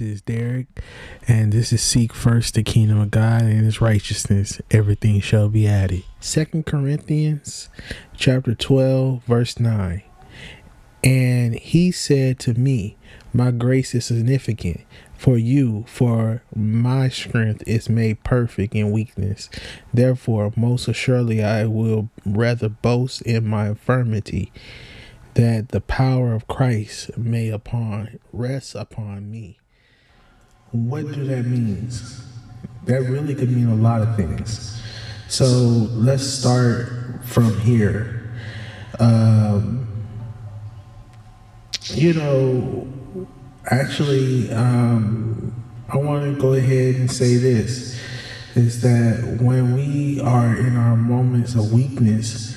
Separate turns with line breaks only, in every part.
is Derek, and this is Seek First the Kingdom of God and His righteousness. Everything shall be added. Second Corinthians chapter 12, verse 9. And he said to me, My grace is significant for you, for my strength is made perfect in weakness. Therefore, most assuredly, I will rather boast in my infirmity that the power of Christ may upon rest upon me. What do that means? That really could mean a lot of things. So let's start from here. Um, you know, actually, um, I want to go ahead and say this is that when we are in our moments of weakness,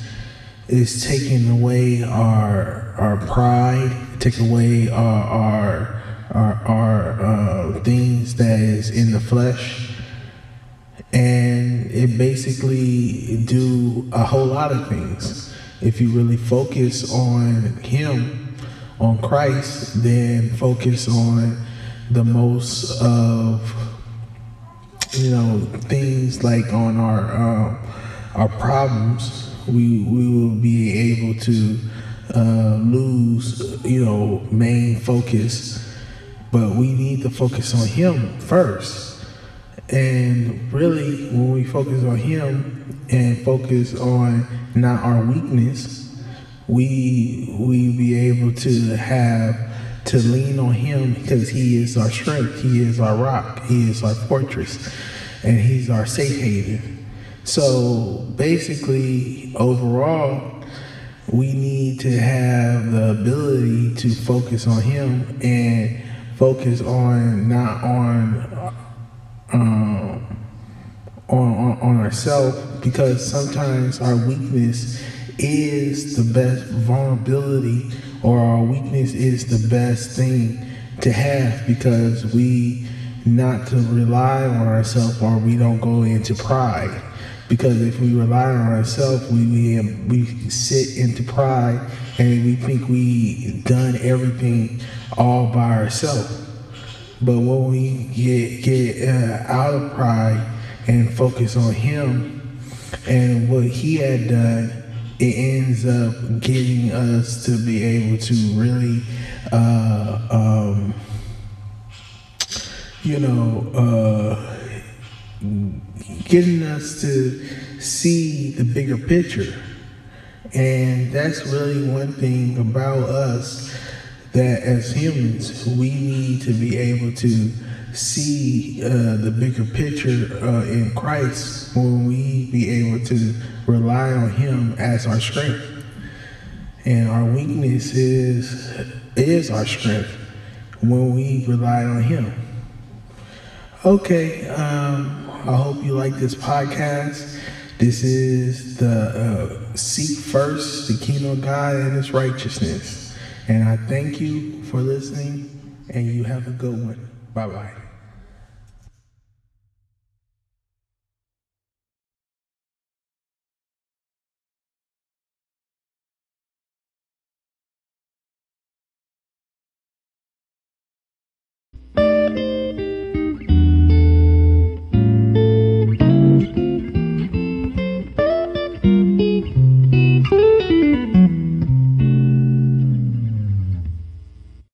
is taking away our our pride, take away our our our, our uh, things that is in the flesh, and it basically do a whole lot of things. If you really focus on Him, on Christ, then focus on the most of you know things like on our um, our problems we we will be able to uh, lose, you know, main focus. But we need to focus on Him first. And really, when we focus on Him and focus on not our weakness, we we be able to have to lean on Him because He is our strength, He is our rock, He is our fortress, and He's our safe haven. So basically, overall, we need to have the ability to focus on Him and focus on not on um, on on, on ourselves because sometimes our weakness is the best vulnerability or our weakness is the best thing to have because we not to rely on ourselves or we don't go into pride because if we rely on ourselves, we, we we sit into pride and we think we done everything all by ourselves. But when we get get uh, out of pride and focus on Him and what He had done, it ends up getting us to be able to really, uh, um, you know. Uh, getting us to see the bigger picture. And that's really one thing about us that as humans, we need to be able to see uh, the bigger picture uh, in Christ when we be able to rely on Him as our strength. And our weakness is, is our strength when we rely on Him. Okay, um, I hope you like this podcast. This is the uh, Seek First, the Kingdom of God and His righteousness. And I thank you for listening, and you have a good one. Bye bye.